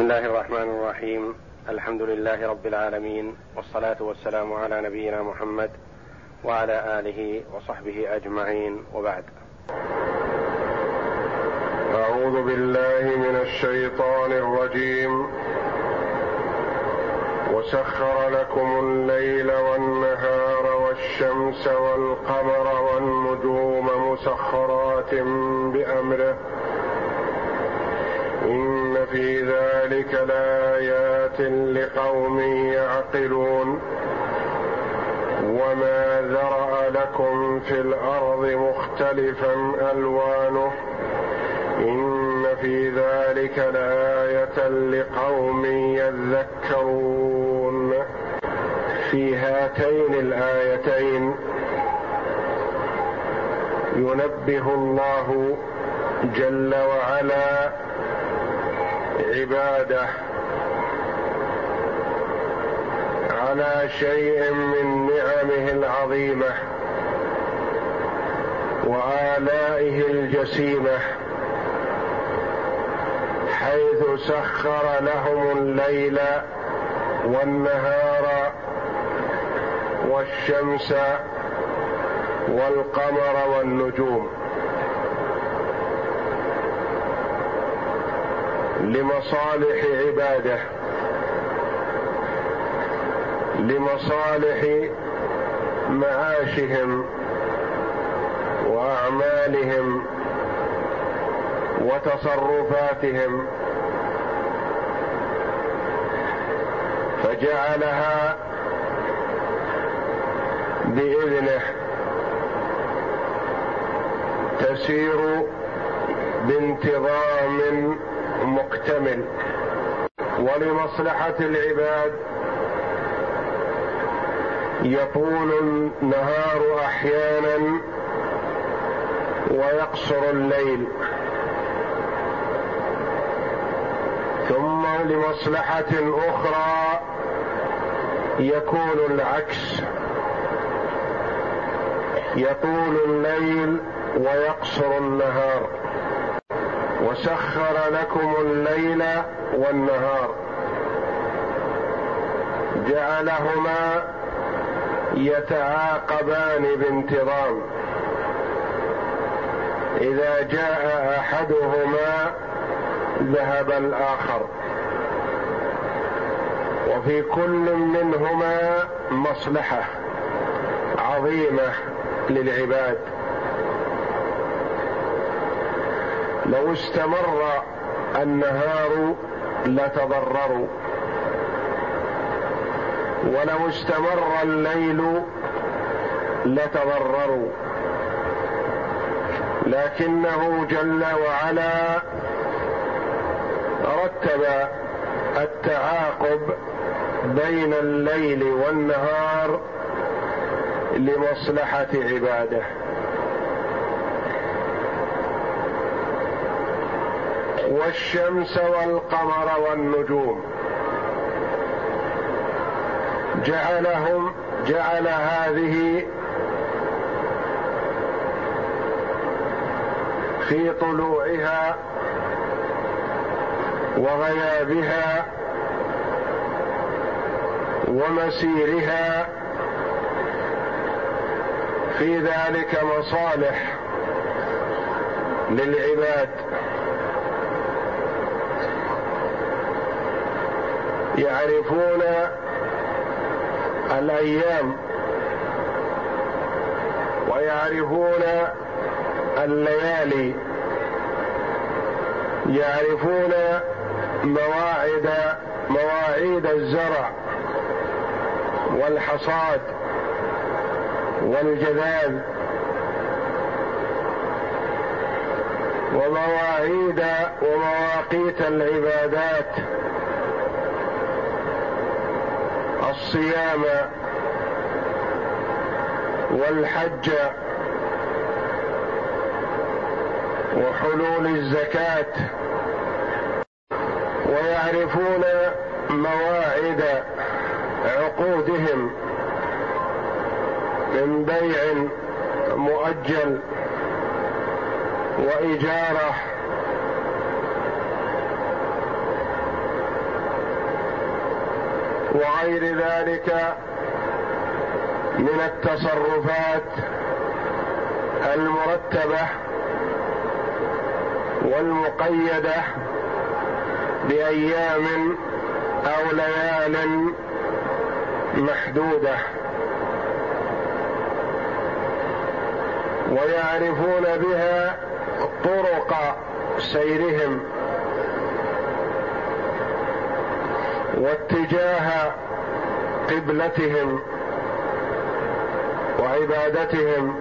بسم الله الرحمن الرحيم الحمد لله رب العالمين والصلاه والسلام على نبينا محمد وعلى اله وصحبه اجمعين وبعد اعوذ بالله من الشيطان الرجيم وسخر لكم الليل والنهار والشمس والقمر والنجوم مسخرات بامره ان في ذلك لآيات لقوم يعقلون. وما ذرأ لكم في الأرض مختلفا ألوانه. إن في ذلك لآية لقوم يذكرون. في هاتين الآيتين ينبه الله جل وعلا عباده على شيء من نعمه العظيمة وآلائه الجسيمة حيث سخر لهم الليل والنهار والشمس والقمر والنجوم. لمصالح عباده. لمصالح معاشهم وأعمالهم وتصرفاتهم. فجعلها بإذنه تسير بانتظام مكتمل ولمصلحة العباد. يطول النهار أحيانا ويقصر الليل. ثم لمصلحة أخرى يكون العكس. يطول الليل ويقصر النهار. وسخر لكم الليل والنهار. جعلهما يتعاقبان بانتظام. إذا جاء أحدهما ذهب الآخر. وفي كل منهما مصلحة عظيمة للعباد. لو استمر النهار لتضرروا ولو استمر الليل لتضرروا لكنه جل وعلا رتب التعاقب بين الليل والنهار لمصلحة عباده. والشمس والقمر والنجوم. جعلهم جعل هذه في طلوعها وغيابها ومسيرها في ذلك مصالح للعباد. يعرفون الأيام ويعرفون الليالي يعرفون مواعيد مواعيد الزرع والحصاد والجذاذ ومواعيد ومواقيت العبادات الصيام والحج وحلول الزكاة ويعرفون مواعيد عقودهم من بيع مؤجل وإجارة وغير ذلك من التصرفات المرتبة والمقيدة بأيام أو ليال محدودة. ويعرفون بها طرق سيرهم. واتجاه قبلتهم وعبادتهم.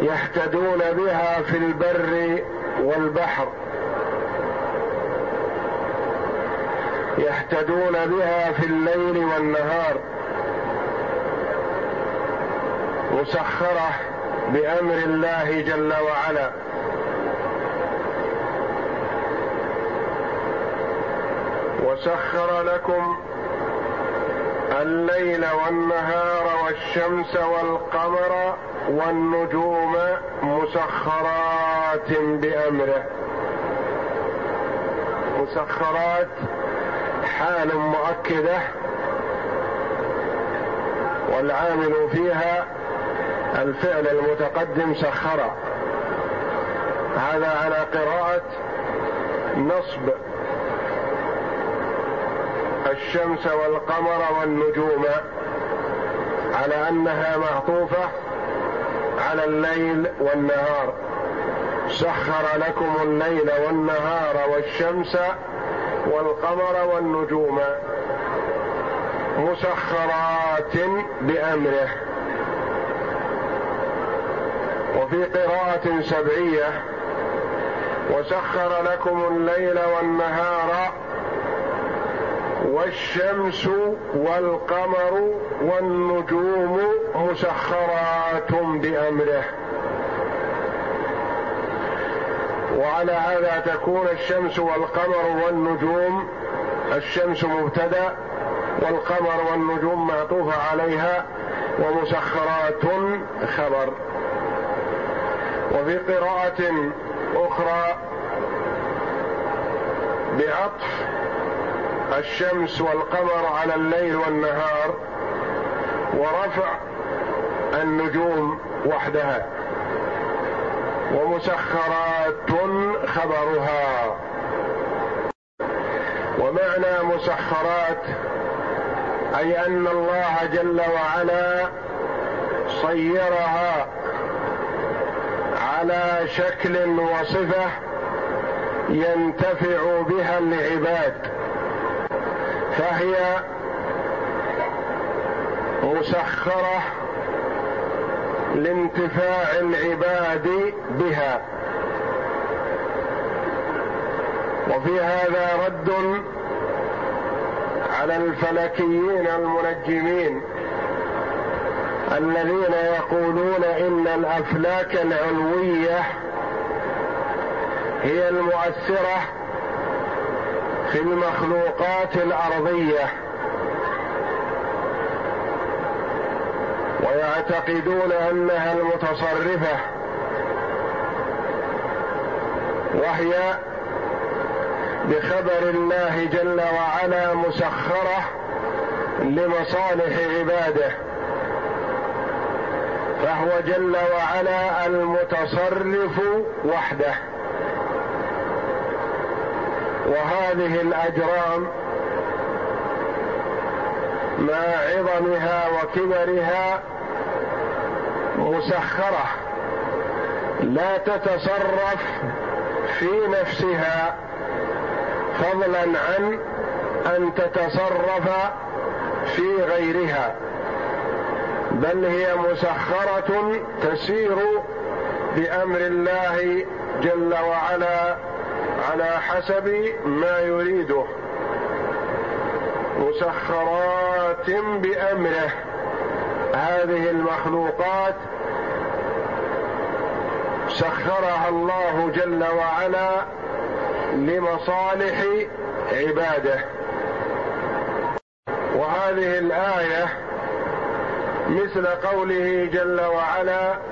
يهتدون بها في البر والبحر. يهتدون بها في الليل والنهار. مسخرة بأمر الله جل وعلا. وسخر لكم الليل والنهار والشمس والقمر والنجوم مسخرات بأمره. مسخرات حال مؤكدة والعامل فيها الفعل المتقدم سخر. هذا على قراءة نصب الشمس والقمر والنجوم على أنها معطوفة على الليل والنهار. سخر لكم الليل والنهار والشمس والقمر والنجوم مسخرات بأمره. وفي قراءة سبعية وسخر لكم الليل والنهار والشمس والقمر والنجوم مسخرات بأمره. وعلى هذا تكون الشمس والقمر والنجوم الشمس مبتدأ والقمر والنجوم معطوفه عليها ومسخرات خبر. وفي قراءة أخرى بعطف الشمس والقمر على الليل والنهار ورفع النجوم وحدها ومسخرات خبرها. ومعنى مسخرات أي أن الله جل وعلا صيرها على شكل وصفة ينتفع بها العباد. فهي مسخرة لانتفاع العباد بها. وفي هذا رد على الفلكيين المنجمين الذين يقولون إن الأفلاك العلوية هي المؤثرة في المخلوقات الأرضية. ويعتقدون أنها المتصرفة. وهي بخبر الله جل وعلا مسخرة لمصالح عباده. فهو جل وعلا المتصرف وحده. وهذه الأجرام مع عظمها وكبرها مسخرة لا تتصرف في نفسها فضلا عن أن تتصرف في غيرها بل هي مسخرة تسير بأمر الله جل وعلا على حسب ما يريده. مسخرات بأمره. هذه المخلوقات سخرها الله جل وعلا لمصالح عباده. وهذه الآية مثل قوله جل وعلا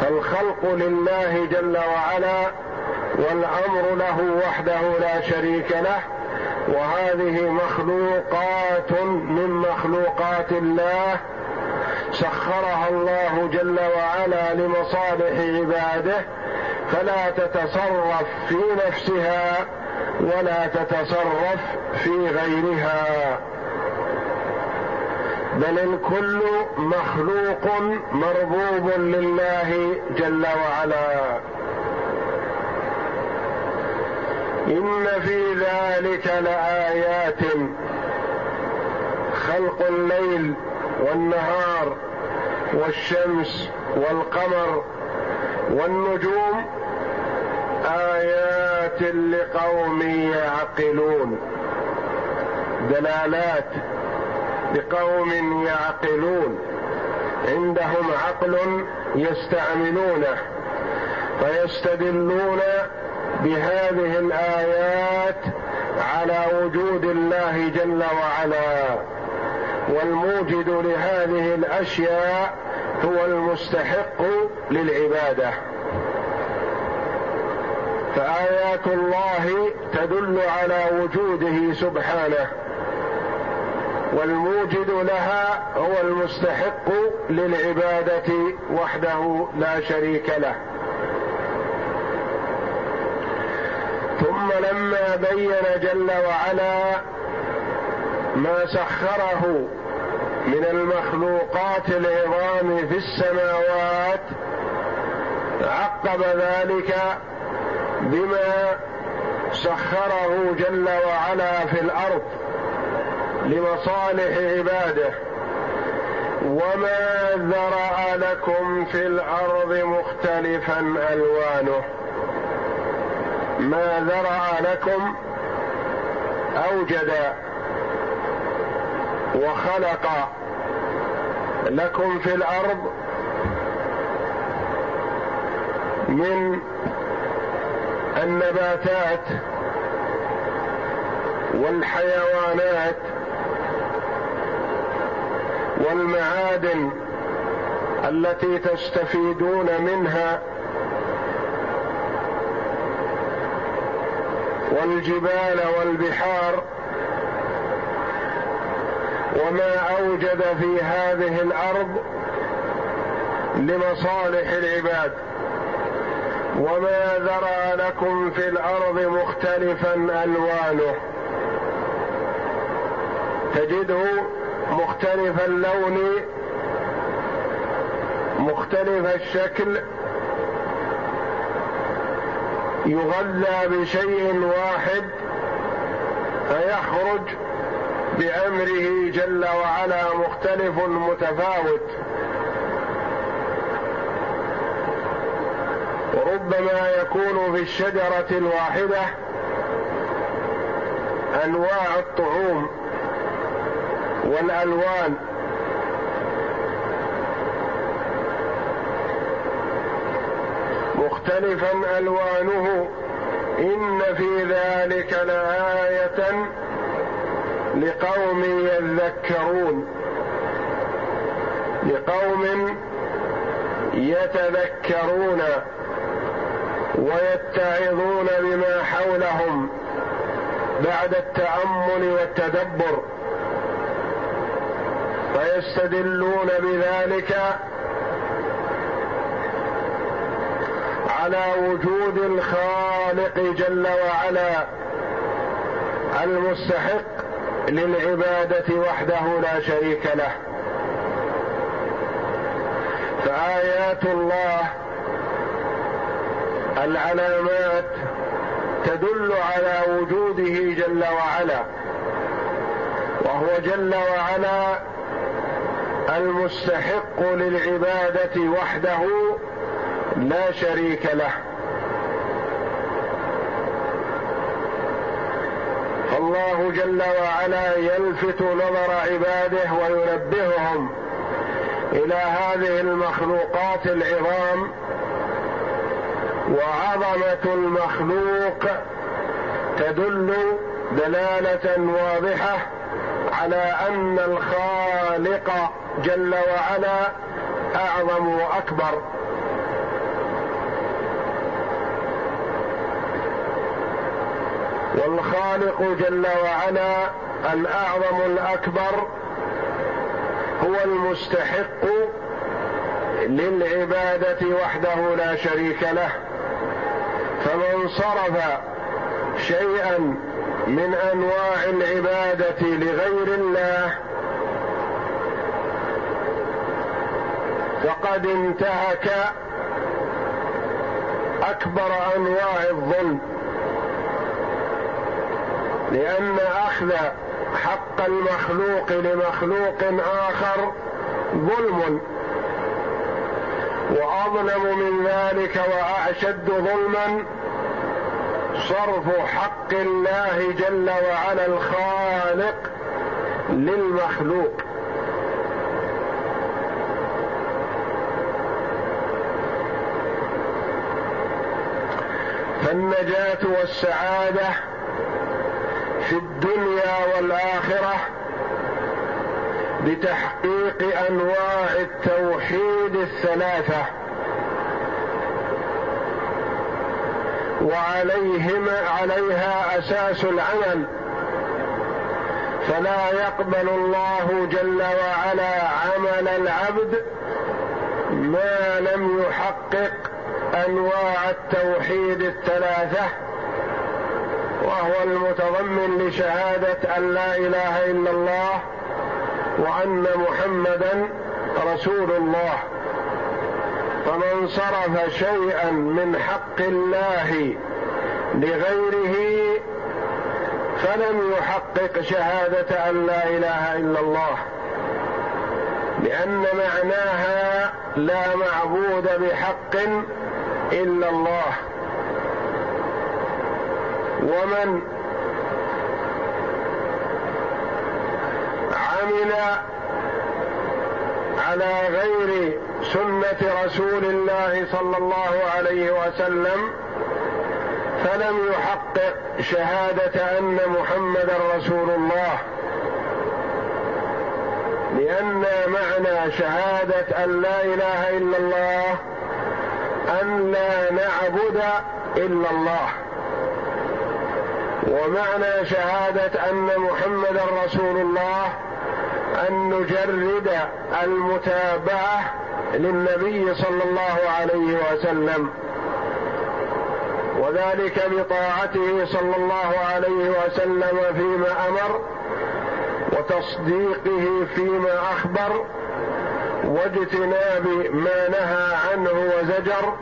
فالخلق لله جل وعلا والأمر له وحده لا شريك له وهذه مخلوقات من مخلوقات الله سخرها الله جل وعلا لمصالح عباده فلا تتصرف في نفسها ولا تتصرف في غيرها. بل الكل مخلوق مربوب لله جل وعلا. إن في ذلك لآيات. خلق الليل والنهار والشمس والقمر والنجوم. آيات لقوم يعقلون. دلالات لقوم يعقلون عندهم عقل يستعملونه فيستدلون بهذه الآيات على وجود الله جل وعلا. والموجد لهذه الأشياء هو المستحق للعبادة. فآيات الله تدل على وجوده سبحانه. والموجد لها هو المستحق للعبادة وحده لا شريك له. ثم لما بين جل وعلا ما سخره من المخلوقات العظام في السماوات عقب ذلك بما سخره جل وعلا في الأرض. لمصالح عباده. وما ذرا لكم في الأرض مختلفا الوانه. ما ذرا لكم اوجد وخلق لكم في الأرض من النباتات والحيوانات والمعادن التي تستفيدون منها والجبال والبحار وما أوجد في هذه الأرض لمصالح العباد. وما ذرى لكم في الأرض مختلفا ألوانه. تجده مختلف اللون مختلف الشكل يغذى بشيء واحد فيخرج بأمره جل وعلا مختلف متفاوت. وربما يكون في الشجرة الواحدة أنواع الطعوم. والألوان. مختلفا ألوانه. إن في ذلك لآية لقوم يذكرون. لقوم يتذكرون ويتعظون بما حولهم بعد التأمل والتدبر. فيستدلون بذلك على وجود الخالق جل وعلا المستحق للعبادة وحده لا شريك له. فآيات الله العلامات تدل على وجوده جل وعلا وهو جل وعلا المستحق للعبادة وحده لا شريك له. الله جل وعلا يلفت نظر عباده وينبههم إلى هذه المخلوقات العظام وعظمة المخلوق تدل دلالة واضحة على أن الخالق جل وعلا أعظم وأكبر. والخالق جل وعلا الأعظم الأكبر هو المستحق للعبادة وحده لا شريك له. فمن صرف شيئا من أنواع العبادة لغير الله فقد انتهك أكبر أنواع الظلم لأن أخذ حق المخلوق لمخلوق آخر ظلم وأظلم من ذلك واعشد ظلما صرف حق الله جل وعلا الخالق للمخلوق. فالنجاه والسعادة في الدنيا والآخرة بتحقيق أنواع التوحيد الثلاثة. وعليهما عليها أساس العمل. فلا يقبل الله جل وعلا عمل العبد ما لم يحقق أنواع التوحيد الثلاثة وهو المتضمن لشهادة أن لا إله إلا الله وأن محمدا رسول الله. فمن صرف شيئا من حق الله لغيره فلم يحقق شهادة أن لا إله إلا الله لأن معناها لا معبود بحق إلا الله. ومن عمل على غير سنة رسول الله صلى الله عليه وسلم فلم يحقق شهادة أن محمدا رسول الله. لأن معنى شهادة أن لا إله إلا الله أن لا نعبد إلا الله. ومعنى شهادة أن محمدا رسول الله أن نجرد المتابعة للنبي صلى الله عليه وسلم. وذلك بطاعته صلى الله عليه وسلم فيما أمر وتصديقه فيما أخبر واجتناب ما نهى عنه وزجر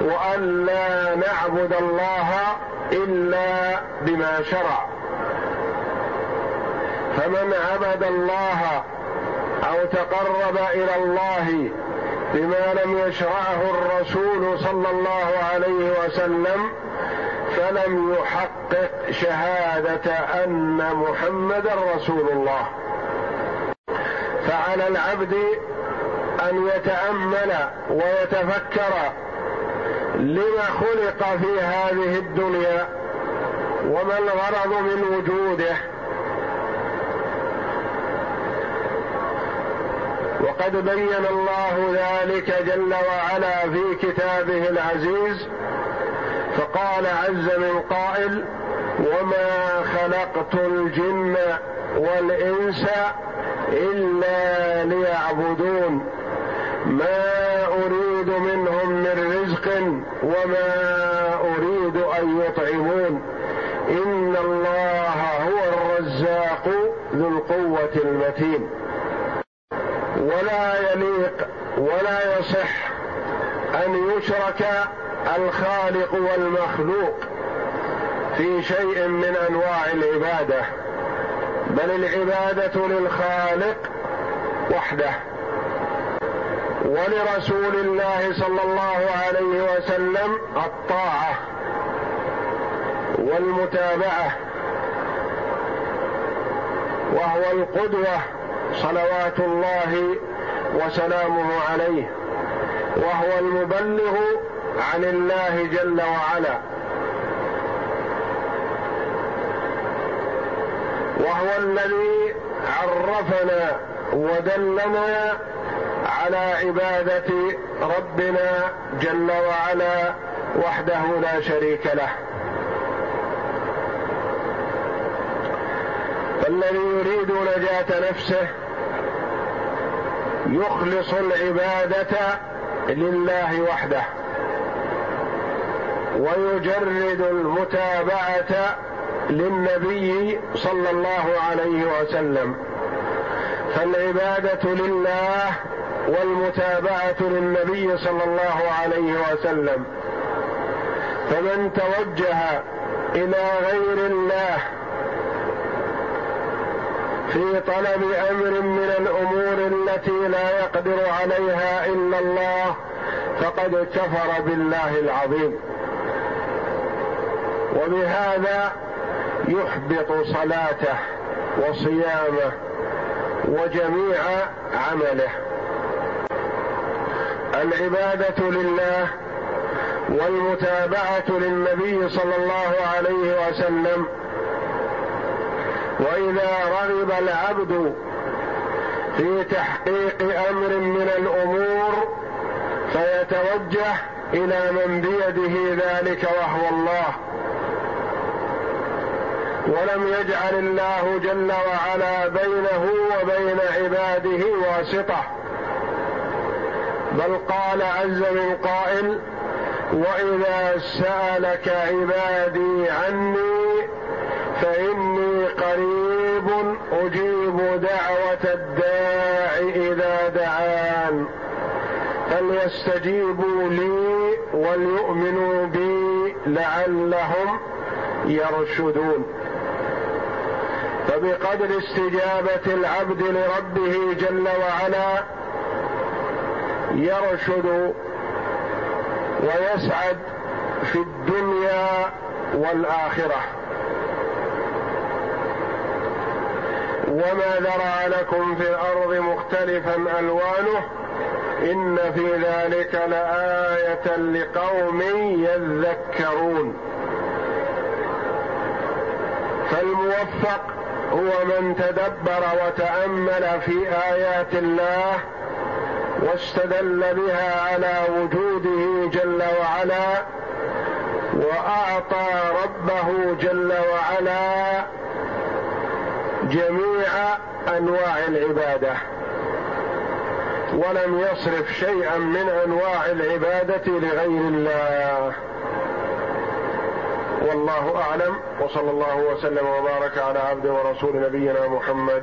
وأن لا نعبد الله إلا بما شرع. فمن عبد الله أو تقرب إلى الله بما لم يشرعه الرسول صلى الله عليه وسلم فلم يحقق شهادة أن محمدا رسول الله. فعلى العبد أن يتأمل ويتفكر لما خلق في هذه الدنيا وما الغرض من وجوده. وقد بين الله ذلك جل وعلا في كتابه العزيز فقال عز من قائل وما خلقت الجن والإنس إلا ليعبدون. ما أريد منهم من رزق وما أريد أن يطعمون. إن الله هو الرزاق ذو القوة المتين. ولا يليق ولا يصح أن يشرك الخالق والمخلوق في شيء من أنواع العبادة. بل العبادة للخالق وحده. ولرسول الله صلى الله عليه وسلم الطاعة والمتابعة وهو القدوة صلوات الله وسلامه عليه وهو المبلغ عن الله جل وعلا. وهو الذي عرفنا ودلنا على عبادة ربنا جل وعلا وحده لا شريك له. فالذي يريد نجاة نفسه يخلص العبادة لله وحده ويجرد المتابعة للنبي صلى الله عليه وسلم. فالعبادة لله والمتابعة للنبي صلى الله عليه وسلم. فمن توجه إلى غير الله في طلب أمر من الأمور التي لا يقدر عليها إلا الله فقد كفر بالله العظيم. وبهذا يحبط صلاته وصيامه وجميع عمله. العبادة لله والمتابعة للنبي صلى الله عليه وسلم. وإذا رغب العبد في تحقيق أمر من الأمور فيتوجه إلى من بيده ذلك وهو الله. ولم يجعل الله جل وعلا بينه وبين عباده واسطة. بل قال عز من قائل واذا سالك عبادي عني فاني قريب أجيب دعوه الداع اذا دعان فليستجيبوا لي وليؤمنوا بي لعلهم يرشدون فبقدر استجابه العبد لربه جل وعلا يرشد ويسعد في الدنيا والآخرة. وما ذرأ لكم في الأرض مختلفا ألوانه إن في ذلك لآية لقوم يذكرون. فالموفق هو من تدبر وتأمل في آيات الله واستدل بها على وجوده جل وعلا وأعطى ربه جل وعلا جميع أنواع العبادة. ولم يصرف شيئا من أنواع العبادة لغير الله. والله أعلم وصلى الله وسلم وبارك على عبد ورسول نبينا محمد